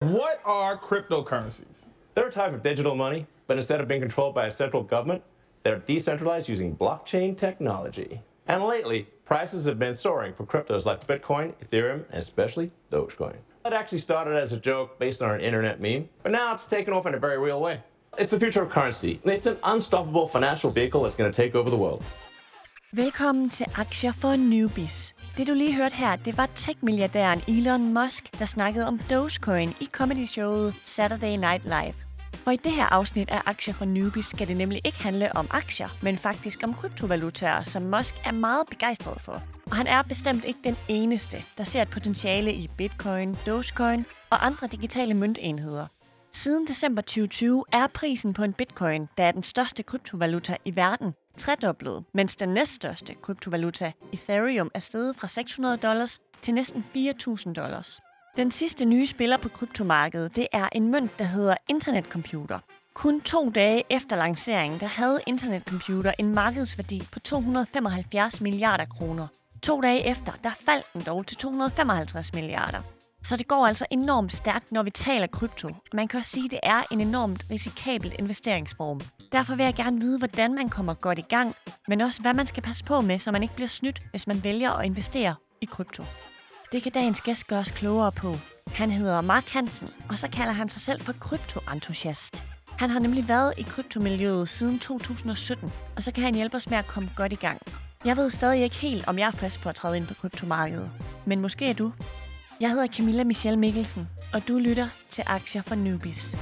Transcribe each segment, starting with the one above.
What are cryptocurrencies? They're a type of digital money, but instead of being controlled by a central government, they're decentralized using blockchain technology. And lately, prices have been soaring for cryptos like Bitcoin, Ethereum, and especially Dogecoin. It actually started as a joke based on an internet meme, but now it's taken off in a very real way. It's the future of currency. It's an unstoppable financial vehicle that's going to take over the world. Velkommen til Aktier for Newbies. Det du lige hørte her, det var tech-milliardæren Elon Musk, der snakkede om Dogecoin i comedy-showet Saturday Night Live. For i det her afsnit af Aktier for Newbies skal det nemlig ikke handle om aktier, men faktisk om kryptovalutaer, som Musk er meget begejstret for. Og han er bestemt ikke den eneste, der ser et potentiale i Bitcoin, Dogecoin og andre digitale møntenheder. Siden december 2020 er prisen på en bitcoin, der er den største kryptovaluta i verden, tredoblet, mens den næststørste kryptovaluta, Ethereum, er steget fra 600 dollars til næsten 4.000 dollars. Den sidste nye spiller på kryptomarkedet, det er en mønt, der hedder internetcomputer. Kun to dage efter lanceringen, der havde internetcomputer en markedsværdi på 275 milliarder kroner. To dage efter, der faldt den dog til 255 milliarder. Så det går altså enormt stærkt, når vi taler krypto. Man kan også sige, at det er en enormt risikabel investeringsform. Derfor vil jeg gerne vide, hvordan man kommer godt i gang, men også hvad man skal passe på med, så man ikke bliver snydt, hvis man vælger at investere i krypto. Det kan dagens gæst gøre os klogere på. Han hedder Mark Hansen, og så kalder han sig selv for kryptoentusiast. Han har nemlig været i kryptomiljøet siden 2017, og så kan han hjælpe os med at komme godt i gang. Jeg ved stadig ikke helt, om jeg er frisk på at træde ind på kryptomarkedet, men måske er du. Jeg hedder Camilla Michelle Mikkelsen, og du lytter til Aktier for Newbies.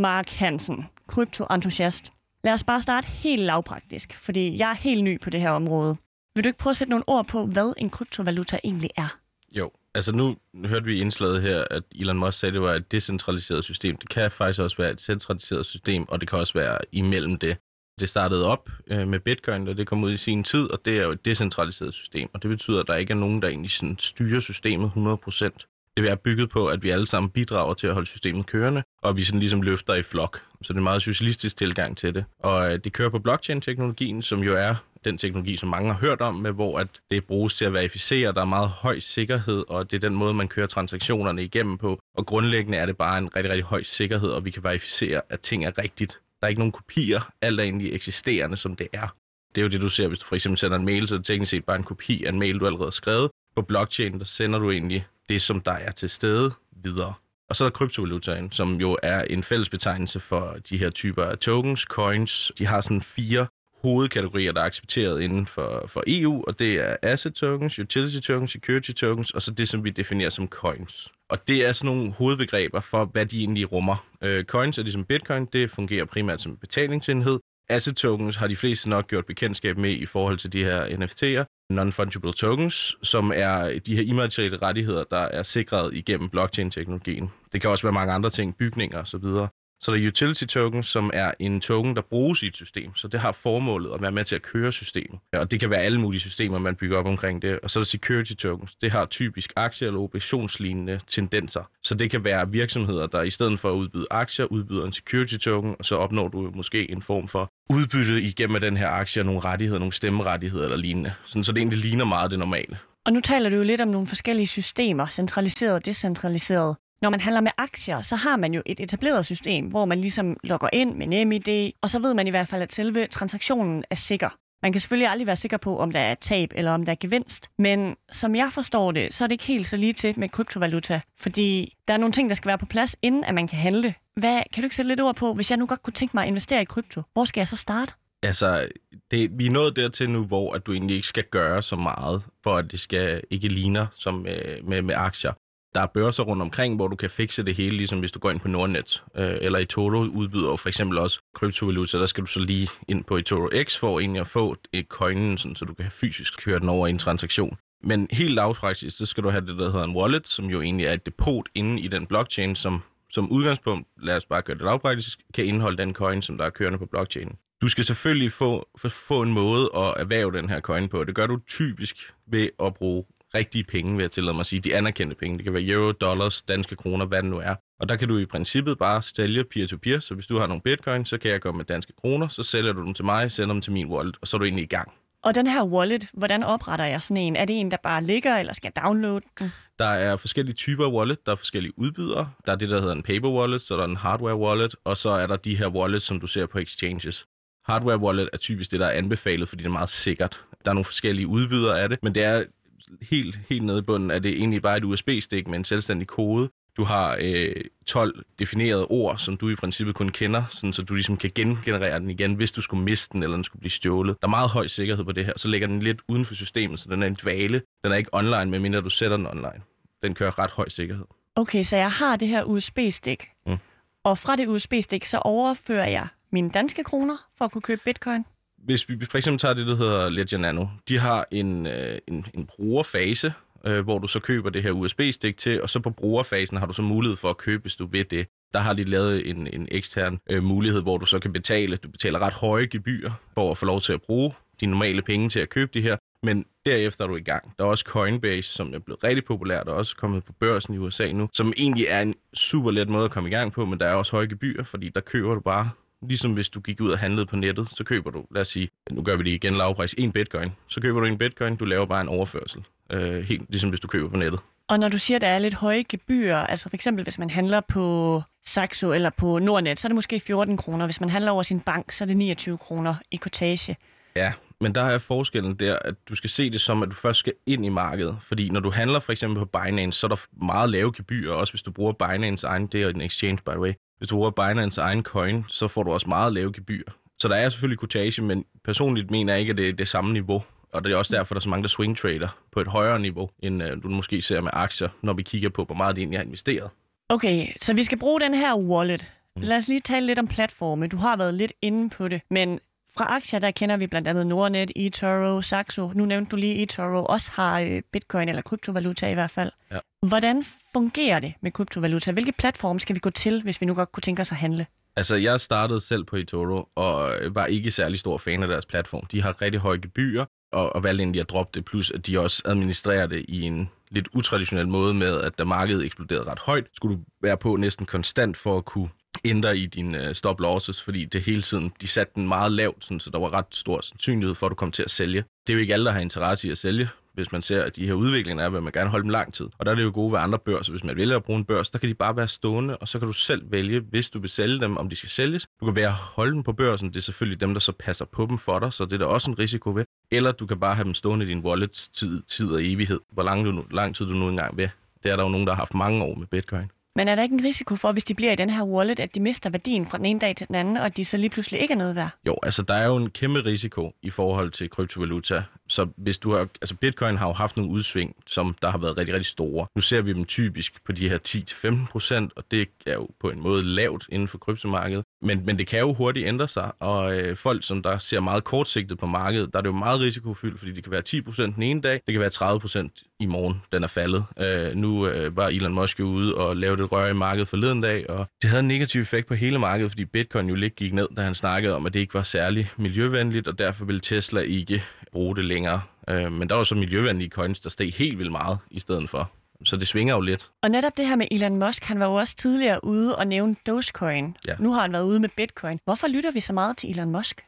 Mark Hansen, kryptoentusiast. Lad os bare starte helt lavpraktisk, fordi jeg er helt ny på det her område. Vil du ikke prøve at sætte nogle ord på, hvad en kryptovaluta egentlig er? Jo, altså nu hørte vi i indslaget her, at Elon Musk sagde, at det var et decentraliseret system. Det kan faktisk også være et centraliseret system, og det kan også være imellem det. Det startede op øh, med Bitcoin, da det kom ud i sin tid, og det er jo et decentraliseret system. Og det betyder, at der ikke er nogen, der egentlig sådan styrer systemet 100%. Det er bygget på, at vi alle sammen bidrager til at holde systemet kørende, og vi sådan ligesom løfter i flok. Så det er en meget socialistisk tilgang til det. Og øh, det kører på blockchain-teknologien, som jo er den teknologi, som mange har hørt om, med hvor at det bruges til at verificere, der er meget høj sikkerhed, og det er den måde, man kører transaktionerne igennem på. Og grundlæggende er det bare en rigtig, rigtig høj sikkerhed, og vi kan verificere, at ting er rigtigt. Der er ikke nogen kopier, alt er egentlig eksisterende, som det er. Det er jo det, du ser, hvis du for eksempel sender en mail, så er det teknisk set bare en kopi af en mail, du allerede har skrevet. På blockchain, der sender du egentlig det, som der er til stede videre. Og så er der kryptovalutaen, som jo er en fælles betegnelse for de her typer af tokens, coins. De har sådan fire hovedkategorier, der er accepteret inden for, for EU, og det er asset tokens, utility tokens, security tokens, og så det, som vi definerer som coins. Og det er sådan nogle hovedbegreber for, hvad de egentlig rummer. Øh, coins er ligesom bitcoin, det fungerer primært som betalingsenhed. Asset tokens har de fleste nok gjort bekendtskab med i forhold til de her NFT'er. Non-fungible tokens, som er de her immaterielle rettigheder, der er sikret igennem blockchain-teknologien. Det kan også være mange andre ting, bygninger osv. Så der er utility token, som er en token, der bruges i et system. Så det har formålet at være med til at køre systemet. Og det kan være alle mulige systemer, man bygger op omkring det. Og så er der security tokens. Det har typisk aktie- eller obligationslignende tendenser. Så det kan være virksomheder, der i stedet for at udbyde aktier, udbyder en security token, og så opnår du måske en form for udbytte igennem den her aktie, og nogle rettigheder, nogle stemmerettigheder eller lignende. Sådan, så det egentlig ligner meget det normale. Og nu taler du jo lidt om nogle forskellige systemer, centraliseret og decentraliseret. Når man handler med aktier, så har man jo et etableret system, hvor man ligesom logger ind med NemID, og så ved man i hvert fald, at selve transaktionen er sikker. Man kan selvfølgelig aldrig være sikker på, om der er tab eller om der er gevinst, men som jeg forstår det, så er det ikke helt så lige til med kryptovaluta, fordi der er nogle ting, der skal være på plads, inden at man kan handle. Hvad, kan du ikke sætte lidt ord på, hvis jeg nu godt kunne tænke mig at investere i krypto, hvor skal jeg så starte? Altså, det, vi er nået dertil nu, hvor at du egentlig ikke skal gøre så meget, for at det skal ikke ligner som med, med, med aktier. Der er børser rundt omkring, hvor du kan fikse det hele, ligesom hvis du går ind på Nordnet. Øh, eller i Toro udbyder for eksempel også kryptovaluta. Der skal du så lige ind på i Toro X for egentlig at få et coinen, sådan, så du kan fysisk køre den over i en transaktion. Men helt lavpraktisk, så skal du have det, der hedder en wallet, som jo egentlig er et depot inde i den blockchain, som som udgangspunkt, lad os bare gøre det lavpraktisk, kan indeholde den coin, som der er kørende på blockchain. Du skal selvfølgelig få, få en måde at erhverve den her coin på. Det gør du typisk ved at bruge rigtige penge, vil jeg tillade mig at sige. De anerkendte penge. Det kan være euro, dollars, danske kroner, hvad det nu er. Og der kan du i princippet bare sælge peer-to-peer. Så hvis du har nogle bitcoin, så kan jeg gå med danske kroner, så sælger du dem til mig, sender dem til min wallet, og så er du egentlig i gang. Og den her wallet, hvordan opretter jeg sådan en? Er det en, der bare ligger, eller skal jeg downloade den? Der er forskellige typer af wallet, der er forskellige udbydere. Der er det, der hedder en paper wallet, så der er en hardware wallet, og så er der de her wallets, som du ser på exchanges. Hardware wallet er typisk det, der er anbefalet, fordi det er meget sikkert. Der er nogle forskellige udbydere af det, men det er helt, helt nede i bunden, at det egentlig bare et USB-stik med en selvstændig kode. Du har øh, 12 definerede ord, som du i princippet kun kender, sådan, så du ligesom kan gengenerere den igen, hvis du skulle miste den, eller den skulle blive stjålet. Der er meget høj sikkerhed på det her, så ligger den lidt uden for systemet, så den er en dvale. Den er ikke online, medmindre du sætter den online. Den kører ret høj sikkerhed. Okay, så jeg har det her USB-stik. Mm. Og fra det USB-stik, så overfører jeg mine danske kroner for at kunne købe bitcoin. Hvis vi for eksempel tager det, der hedder Ledger Nano, de har en, øh, en, en brugerfase, øh, hvor du så køber det her USB-stik til, og så på brugerfasen har du så mulighed for at købe, hvis du vil det. Der har de lavet en, en ekstern øh, mulighed, hvor du så kan betale. Du betaler ret høje gebyr for at få lov til at bruge de normale penge til at købe det her. Men derefter er du i gang. Der er også Coinbase, som er blevet rigtig populært, og også kommet på børsen i USA nu, som egentlig er en super let måde at komme i gang på, men der er også høje gebyr, fordi der køber du bare Ligesom hvis du gik ud og handlede på nettet, så køber du, lad os sige, nu gør vi det igen lavpris, en bitcoin. Så køber du en bitcoin, du laver bare en overførsel. Øh, helt ligesom hvis du køber på nettet. Og når du siger, at der er lidt høje gebyrer, altså for eksempel hvis man handler på Saxo eller på Nordnet, så er det måske 14 kroner. Hvis man handler over sin bank, så er det 29 kroner i kortage. Ja, men der er forskellen der, at du skal se det som, at du først skal ind i markedet. Fordi når du handler for eksempel på Binance, så er der meget lave gebyrer, også hvis du bruger Binance egen, det er en exchange by the way. Hvis du bruger Binance egen coin, så får du også meget lave gebyr. Så der er selvfølgelig kortage, men personligt mener jeg ikke, at det er det samme niveau. Og det er også derfor, der er så mange, der swing trader på et højere niveau, end uh, du måske ser med aktier, når vi kigger på, hvor meget de egentlig har investeret. Okay, så vi skal bruge den her wallet. Lad os lige tale lidt om platforme. Du har været lidt inde på det, men fra aktier, der kender vi blandt andet Nordnet, eToro, Saxo. Nu nævnte du lige, eToro også har øh, bitcoin eller kryptovaluta i hvert fald. Ja. Hvordan fungerer det med kryptovaluta? Hvilke platforme skal vi gå til, hvis vi nu godt kunne tænke os at handle? Altså, jeg startede selv på eToro, og var ikke særlig stor fan af deres platform. De har rigtig høje gebyrer, og, og valgte egentlig at droppe det, plus at de også administrerer det i en lidt utraditionel måde med, at da markedet eksploderede ret højt, skulle du være på næsten konstant for at kunne ændre i din uh, stop losses, fordi det hele tiden, de satte den meget lavt, sådan, så der var ret stor sandsynlighed for, at du kom til at sælge. Det er jo ikke alle, der har interesse i at sælge, hvis man ser, at de her udviklinger er, at man gerne holde dem lang tid. Og der er det jo gode ved andre børser. Hvis man vælger at bruge en børs, der kan de bare være stående, og så kan du selv vælge, hvis du vil sælge dem, om de skal sælges. Du kan være at holde dem på børsen. Det er selvfølgelig dem, der så passer på dem for dig, så det er der også en risiko ved. Eller du kan bare have dem stående i din wallet tid, tid og evighed. Hvor lang, du, lang tid du nu engang vil. Det er der jo nogen, der har haft mange år med bitcoin. Men er der ikke en risiko for, hvis de bliver i den her wallet, at de mister værdien fra den ene dag til den anden, og at de så lige pludselig ikke er noget værd? Jo, altså der er jo en kæmpe risiko i forhold til kryptovaluta. Så hvis du har, altså Bitcoin har jo haft nogle udsving, som der har været rigtig, rigtig store. Nu ser vi dem typisk på de her 10-15 procent, og det er jo på en måde lavt inden for kryptomarkedet. Men, men det kan jo hurtigt ændre sig, og øh, folk, som der ser meget kortsigtet på markedet, der er det jo meget risikofyldt, fordi det kan være 10 procent den ene dag, det kan være 30 procent i morgen, den er faldet. Øh, nu øh, var Elon Musk jo ude og lavede et rør i markedet forleden dag, og det havde en negativ effekt på hele markedet, fordi Bitcoin jo lidt gik ned, da han snakkede om, at det ikke var særlig miljøvenligt, og derfor ville Tesla ikke bruge det længere. Øh, men der var så miljøvenlige coins, der steg helt vildt meget i stedet for. Så det svinger jo lidt. Og netop det her med Elon Musk, han var jo også tidligere ude og nævne Dogecoin. Ja. Nu har han været ude med Bitcoin. Hvorfor lytter vi så meget til Elon Musk?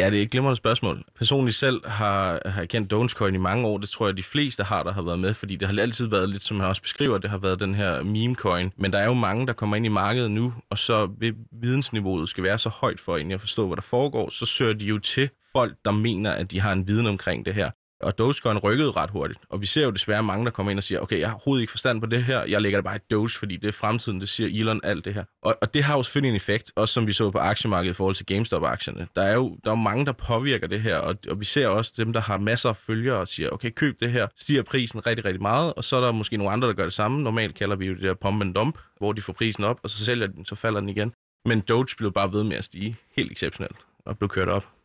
Ja, det er et glimrende spørgsmål. Personligt selv har, har jeg kendt Dogecoin i mange år. Det tror jeg, de fleste har, der har været med, fordi det har altid været lidt, som jeg også beskriver, det har været den her meme-coin. Men der er jo mange, der kommer ind i markedet nu, og så vil vidensniveauet skal være så højt for egentlig at forstå, hvad der foregår, så søger de jo til folk, der mener, at de har en viden omkring det her. Og Dogecoin rykkede ret hurtigt. Og vi ser jo desværre mange, der kommer ind og siger, okay, jeg har overhovedet ikke forstand på det her, jeg lægger det bare i Doge, fordi det er fremtiden, det siger Elon, alt det her. Og, og det har jo selvfølgelig en effekt, også som vi så på aktiemarkedet i forhold til GameStop-aktierne. Der er jo der er mange, der påvirker det her, og, og vi ser også dem, der har masser af følgere og siger, okay, køb det her, stiger prisen rigtig, rigtig meget, og så er der måske nogle andre, der gør det samme. Normalt kalder vi jo det der pump and dump, hvor de får prisen op, og så sælger den, så falder den igen. Men Doge blev bare ved med at stige helt exceptionelt og blev kørt op.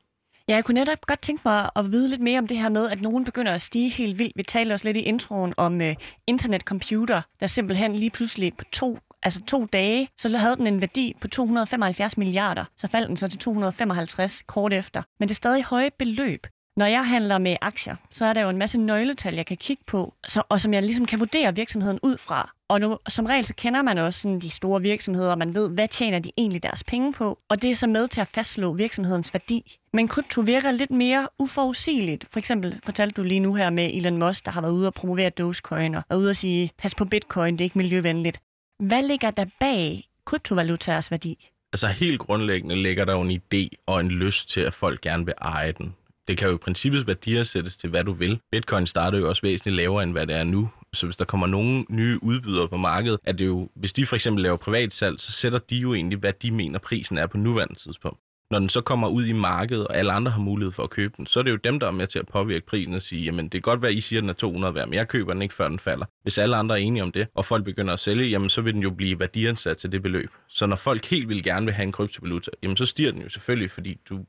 Ja, jeg kunne netop godt tænke mig at vide lidt mere om det her med, at nogen begynder at stige helt vildt. Vi talte også lidt i introen om uh, internetcomputer, der simpelthen lige pludselig på to, altså to dage, så havde den en værdi på 275 milliarder. Så faldt den så til 255 kort efter. Men det er stadig høje beløb. Når jeg handler med aktier, så er der jo en masse nøgletal, jeg kan kigge på, så, og som jeg ligesom kan vurdere virksomheden ud fra. Og nu, som regel, så kender man også sådan de store virksomheder, og man ved, hvad tjener de egentlig deres penge på, og det er så med til at fastslå virksomhedens værdi. Men krypto virker lidt mere uforudsigeligt. For eksempel fortalte du lige nu her med Elon Musk, der har været ude og promovere Dogecoin, og er ude og sige, pas på Bitcoin, det er ikke miljøvenligt. Hvad ligger der bag kryptovalutaers værdi? Altså helt grundlæggende ligger der jo en idé og en lyst til, at folk gerne vil eje den. Det kan jo i princippet værdisættes til, hvad du vil. Bitcoin starter jo også væsentligt lavere, end hvad det er nu. Så hvis der kommer nogle nye udbydere på markedet, er det jo, hvis de for eksempel laver privatsalg, så sætter de jo egentlig, hvad de mener prisen er på nuværende tidspunkt. Når den så kommer ud i markedet, og alle andre har mulighed for at købe den, så er det jo dem, der er med til at påvirke prisen og sige, jamen det kan godt være, at I siger, at den er 200 værd, men jeg køber den ikke, før den falder. Hvis alle andre er enige om det, og folk begynder at sælge, jamen så vil den jo blive værdiansat til det beløb. Så når folk helt vil gerne vil have en kryptovaluta, jamen så stiger den jo selvfølgelig, fordi du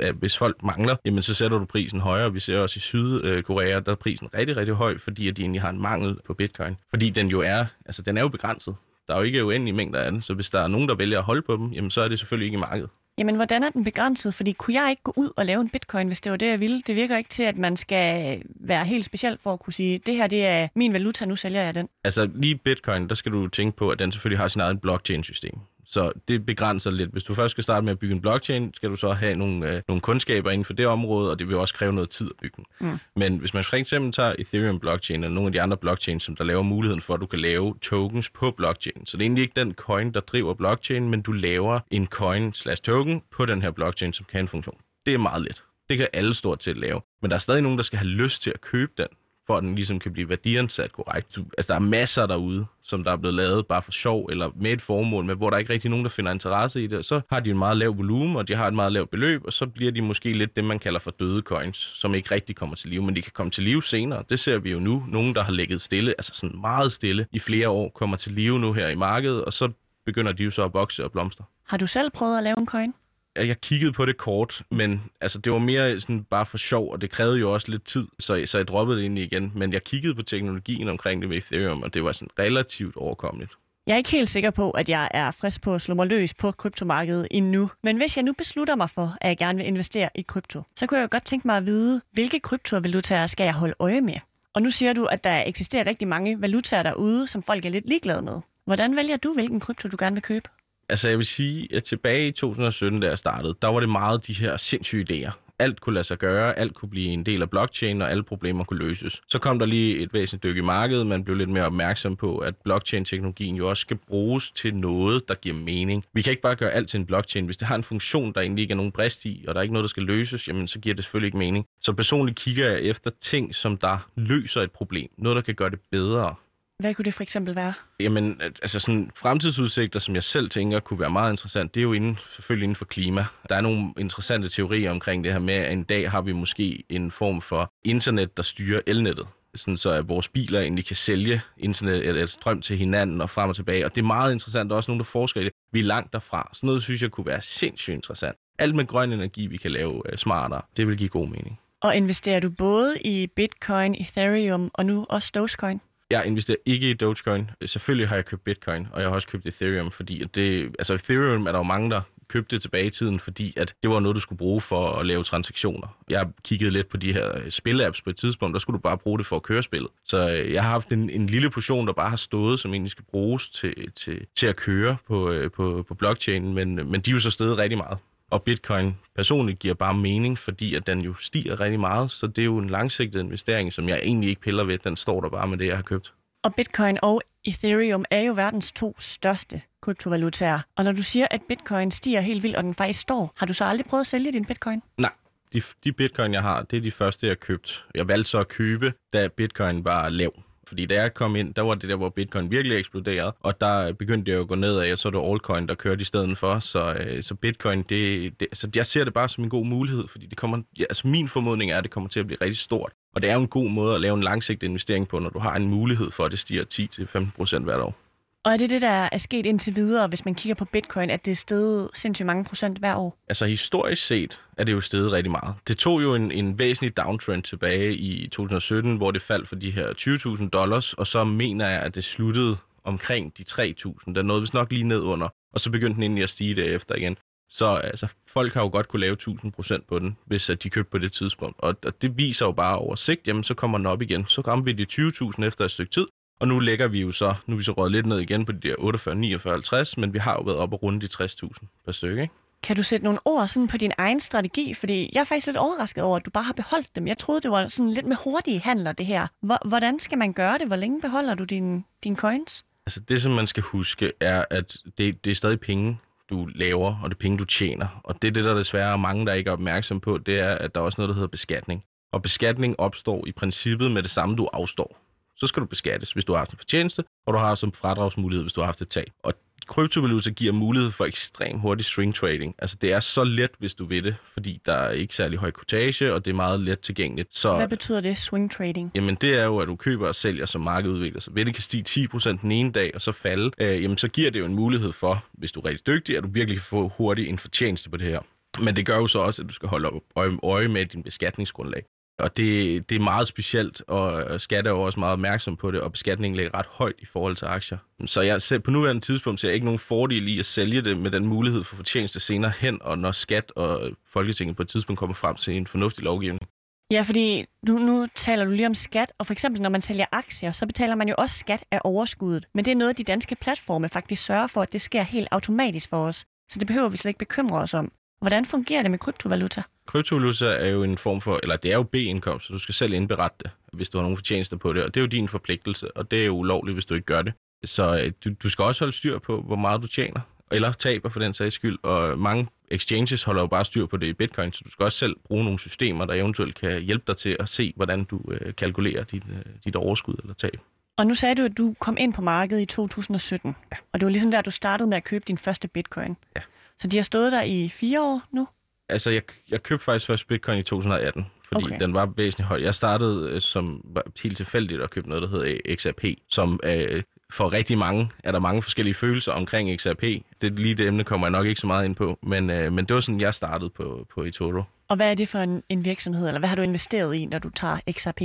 at hvis folk mangler, jamen så sætter du prisen højere. Vi ser også i Sydkorea, der er prisen rigtig, rigtig høj, fordi at de egentlig har en mangel på bitcoin. Fordi den jo er, altså den er jo begrænset. Der er jo ikke uendelige mængder af den, så hvis der er nogen, der vælger at holde på dem, jamen så er det selvfølgelig ikke i markedet. Jamen, hvordan er den begrænset? Fordi kunne jeg ikke gå ud og lave en bitcoin, hvis det var det, jeg ville? Det virker ikke til, at man skal være helt speciel for at kunne sige, det her det er min valuta, nu sælger jeg den. Altså lige bitcoin, der skal du tænke på, at den selvfølgelig har sin egen blockchain-system. Så det begrænser lidt. Hvis du først skal starte med at bygge en blockchain, skal du så have nogle, øh, nogle kundskaber inden for det område, og det vil også kræve noget tid at bygge den. Mm. Men hvis man for eksempel tager Ethereum blockchain eller nogle af de andre blockchains, som der laver muligheden for, at du kan lave tokens på blockchain. Så det er egentlig ikke den coin, der driver blockchain, men du laver en coin slash token på den her blockchain, som kan en funktion. Det er meget let. Det kan alle stort set lave. Men der er stadig nogen, der skal have lyst til at købe den for at den ligesom kan blive værdiansat korrekt. Du, Altså, der er masser derude, som der er blevet lavet bare for sjov, eller med et formål, men hvor der ikke rigtig nogen, der finder interesse i det. Så har de en meget lav volumen, og de har et meget lavt beløb, og så bliver de måske lidt det, man kalder for døde coins, som ikke rigtig kommer til live, men de kan komme til live senere. Det ser vi jo nu. Nogen, der har ligget stille, altså sådan meget stille i flere år, kommer til live nu her i markedet, og så begynder de jo så at vokse og blomstre. Har du selv prøvet at lave en coin? Jeg kiggede på det kort, men altså, det var mere sådan bare for sjov, og det krævede jo også lidt tid, så, så jeg droppede det ind igen. Men jeg kiggede på teknologien omkring det med Ethereum, og det var sådan relativt overkommeligt. Jeg er ikke helt sikker på, at jeg er frisk på at slå mig løs på kryptomarkedet endnu. Men hvis jeg nu beslutter mig for, at jeg gerne vil investere i krypto, så kunne jeg jo godt tænke mig at vide, hvilke kryptovalutaer skal jeg holde øje med? Og nu siger du, at der eksisterer rigtig mange valutaer derude, som folk er lidt ligeglade med. Hvordan vælger du, hvilken krypto du gerne vil købe? Altså jeg vil sige, at tilbage i 2017, da jeg startede, der var det meget de her sindssyge idéer. Alt kunne lade sig gøre, alt kunne blive en del af blockchain, og alle problemer kunne løses. Så kom der lige et væsentligt dyk i markedet, man blev lidt mere opmærksom på, at blockchain-teknologien jo også skal bruges til noget, der giver mening. Vi kan ikke bare gøre alt til en blockchain. Hvis det har en funktion, der egentlig ikke er nogen brist i, og der er ikke noget, der skal løses, jamen så giver det selvfølgelig ikke mening. Så personligt kigger jeg efter ting, som der løser et problem. Noget, der kan gøre det bedre. Hvad kunne det for eksempel være? Jamen, altså sådan fremtidsudsigter, som jeg selv tænker kunne være meget interessant, det er jo inden, selvfølgelig inden for klima. Der er nogle interessante teorier omkring det her med, at en dag har vi måske en form for internet, der styrer elnettet sådan så at vores biler egentlig kan sælge internet eller strøm til hinanden og frem og tilbage. Og det er meget interessant. Der er også nogen, der forsker i det. Vi er langt derfra. Sådan noget synes jeg kunne være sindssygt interessant. Alt med grøn energi, vi kan lave uh, smartere, det vil give god mening. Og investerer du både i Bitcoin, Ethereum og nu også Dogecoin? Jeg investerer ikke i Dogecoin. Selvfølgelig har jeg købt Bitcoin, og jeg har også købt Ethereum, fordi at det, altså Ethereum er der jo mange, der købte tilbage i tiden, fordi at det var noget, du skulle bruge for at lave transaktioner. Jeg kiggede lidt på de her øh, spilapps på et tidspunkt, der skulle du bare bruge det for at køre spillet. Så øh, jeg har haft en, en lille portion, der bare har stået, som egentlig skal bruges til, til, til at køre på, øh, på, på blockchain, men, men de er jo så stedet rigtig meget. Og bitcoin personligt giver bare mening, fordi at den jo stiger rigtig meget, så det er jo en langsigtet investering, som jeg egentlig ikke piller ved. Den står der bare med det, jeg har købt. Og bitcoin og Ethereum er jo verdens to største kryptovalutaer. Og når du siger, at bitcoin stiger helt vildt, og den faktisk står, har du så aldrig prøvet at sælge din bitcoin? Nej, de, de bitcoin, jeg har, det er de første, jeg har købt. Jeg valgte så at købe, da bitcoin var lav. Fordi da jeg kom ind, der var det der, hvor bitcoin virkelig eksploderede, og der begyndte det at gå nedad, og så er det altcoin, der kørte i stedet for. Så, øh, så bitcoin, det, det, altså jeg ser det bare som en god mulighed, fordi det kommer, ja, altså min formodning er, at det kommer til at blive rigtig stort. Og det er jo en god måde at lave en langsigtet investering på, når du har en mulighed for, at det stiger 10-15% hvert år. Og er det det, der er sket indtil videre, hvis man kigger på bitcoin, at det er steget sindssygt mange procent hver år? Altså historisk set er det jo steget rigtig meget. Det tog jo en, en væsentlig downtrend tilbage i 2017, hvor det faldt for de her 20.000 dollars, og så mener jeg, at det sluttede omkring de 3.000. Der nåede vist nok lige ned under, og så begyndte den egentlig at stige derefter igen. Så altså, folk har jo godt kunne lave 1000% på den, hvis at de købte på det tidspunkt. Og, og det viser jo bare over sigt, jamen så kommer den op igen. Så rammer vi de 20.000 efter et stykke tid, og nu lægger vi jo så, nu er vi så røget lidt ned igen på de der 48, 49, 50, men vi har jo været op og runde de 60.000 per stykke, ikke? Kan du sætte nogle ord sådan på din egen strategi? Fordi jeg er faktisk lidt overrasket over, at du bare har beholdt dem. Jeg troede, det var sådan lidt med hurtige handler, det her. Hvordan skal man gøre det? Hvor længe beholder du dine din coins? Altså det, som man skal huske, er, at det, det er stadig penge, du laver, og det er penge, du tjener. Og det er det, der desværre er mange, der ikke er opmærksom på, det er, at der er også noget, der hedder beskatning. Og beskatning opstår i princippet med det samme, du afstår så skal du beskattes, hvis du har haft en fortjeneste, og du har som fradragsmulighed, hvis du har haft et tab. Og kryptovaluta giver mulighed for ekstrem hurtig swing trading. Altså det er så let, hvis du vil det, fordi der er ikke særlig høj kortage, og det er meget let tilgængeligt. Så, Hvad betyder det, swing trading? Jamen det er jo, at du køber og sælger, som markedet udvikler sig. Hvis det kan stige 10% den ene dag, og så falde, øh, jamen så giver det jo en mulighed for, hvis du er rigtig dygtig, at du virkelig kan få hurtigt en fortjeneste på det her. Men det gør jo så også, at du skal holde øje, øje med din beskatningsgrundlag. Og det, det er meget specielt, og skat er jo også meget opmærksom på det, og beskatningen ligger ret højt i forhold til aktier. Så jeg ser, på nuværende tidspunkt ser jeg ikke nogen fordel i at sælge det med den mulighed for fortjeneste senere hen, og når skat og Folketinget på et tidspunkt kommer frem til en fornuftig lovgivning. Ja, fordi nu, nu taler du lige om skat, og for eksempel når man sælger aktier, så betaler man jo også skat af overskuddet. Men det er noget, de danske platforme faktisk sørger for, at det sker helt automatisk for os. Så det behøver vi slet ikke bekymre os om. Hvordan fungerer det med kryptovaluta? Kryptovaluta er jo en form for, eller det er jo B-indkomst, så du skal selv indberette det, hvis du har nogen fortjenester på det, og det er jo din forpligtelse, og det er jo ulovligt, hvis du ikke gør det. Så øh, du, du skal også holde styr på, hvor meget du tjener, eller taber for den sags skyld, og mange exchanges holder jo bare styr på det i bitcoin, så du skal også selv bruge nogle systemer, der eventuelt kan hjælpe dig til at se, hvordan du øh, kalkulerer dit, øh, dit overskud eller tab. Og nu sagde du, at du kom ind på markedet i 2017, ja. og det var ligesom der, du startede med at købe din første bitcoin. Ja. Så de har stået der i fire år nu? Altså, jeg, jeg købte faktisk først bitcoin i 2018, fordi okay. den var væsentligt høj. Jeg startede øh, som helt tilfældigt at købe noget, der hedder XRP, som øh, for rigtig mange er der mange forskellige følelser omkring XRP. Det lige det emne kommer jeg nok ikke så meget ind på, men, øh, men det var sådan, jeg startede på, på eToro. Og hvad er det for en, en virksomhed, eller hvad har du investeret i, når du tager XRP?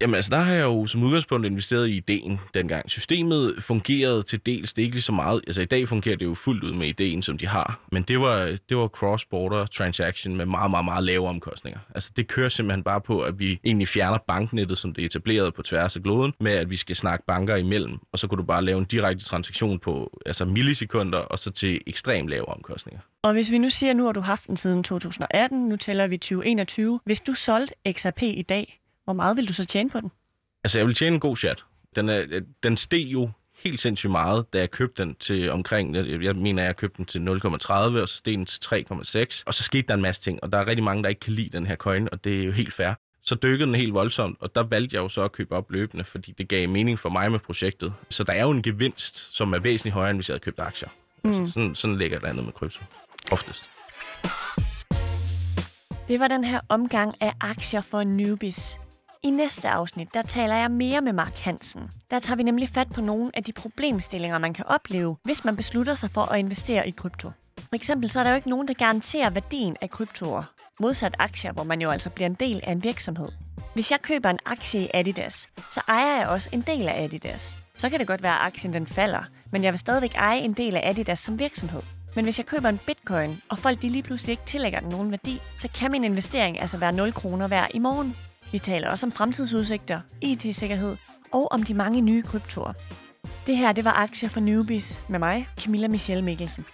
Jamen altså, der har jeg jo som udgangspunkt investeret i ideen dengang. Systemet fungerede til dels, det er ikke lige så meget. Altså i dag fungerer det jo fuldt ud med ideen, som de har. Men det var, det var cross-border transaction med meget, meget, meget lave omkostninger. Altså det kører simpelthen bare på, at vi egentlig fjerner banknettet, som det er etableret på tværs af kloden, med at vi skal snakke banker imellem. Og så kunne du bare lave en direkte transaktion på altså millisekunder, og så til ekstremt lave omkostninger. Og hvis vi nu siger, at nu har du haft den siden 2018, nu tæller vi 2021. Hvis du solgte XRP i dag, hvor meget vil du så tjene på den? Altså, jeg vil tjene en god chat. Den, er, den steg jo helt sindssygt meget, da jeg købte den til omkring, jeg mener, jeg købte den til 0,30, og så steg den til 3,6. Og så skete der en masse ting, og der er rigtig mange, der ikke kan lide den her coin, og det er jo helt fair. Så dykkede den helt voldsomt, og der valgte jeg jo så at købe op løbende, fordi det gav mening for mig med projektet. Så der er jo en gevinst, som er væsentligt højere, end hvis jeg havde købt aktier. Mm. Altså, sådan, sådan ligger det andet med krypto. Oftest. Det var den her omgang af aktier for newbies. I næste afsnit, der taler jeg mere med Mark Hansen. Der tager vi nemlig fat på nogle af de problemstillinger, man kan opleve, hvis man beslutter sig for at investere i krypto. For eksempel så er der jo ikke nogen, der garanterer værdien af kryptoer, modsat aktier, hvor man jo altså bliver en del af en virksomhed. Hvis jeg køber en aktie i Adidas, så ejer jeg også en del af Adidas. Så kan det godt være, at aktien den falder, men jeg vil stadigvæk eje en del af Adidas som virksomhed. Men hvis jeg køber en bitcoin, og folk de lige pludselig ikke tillægger den nogen værdi, så kan min investering altså være 0 kroner værd i morgen. Vi taler også om fremtidsudsigter, IT-sikkerhed og om de mange nye kryptoer. Det her, det var Aktier for Newbies med mig, Camilla Michelle Mikkelsen.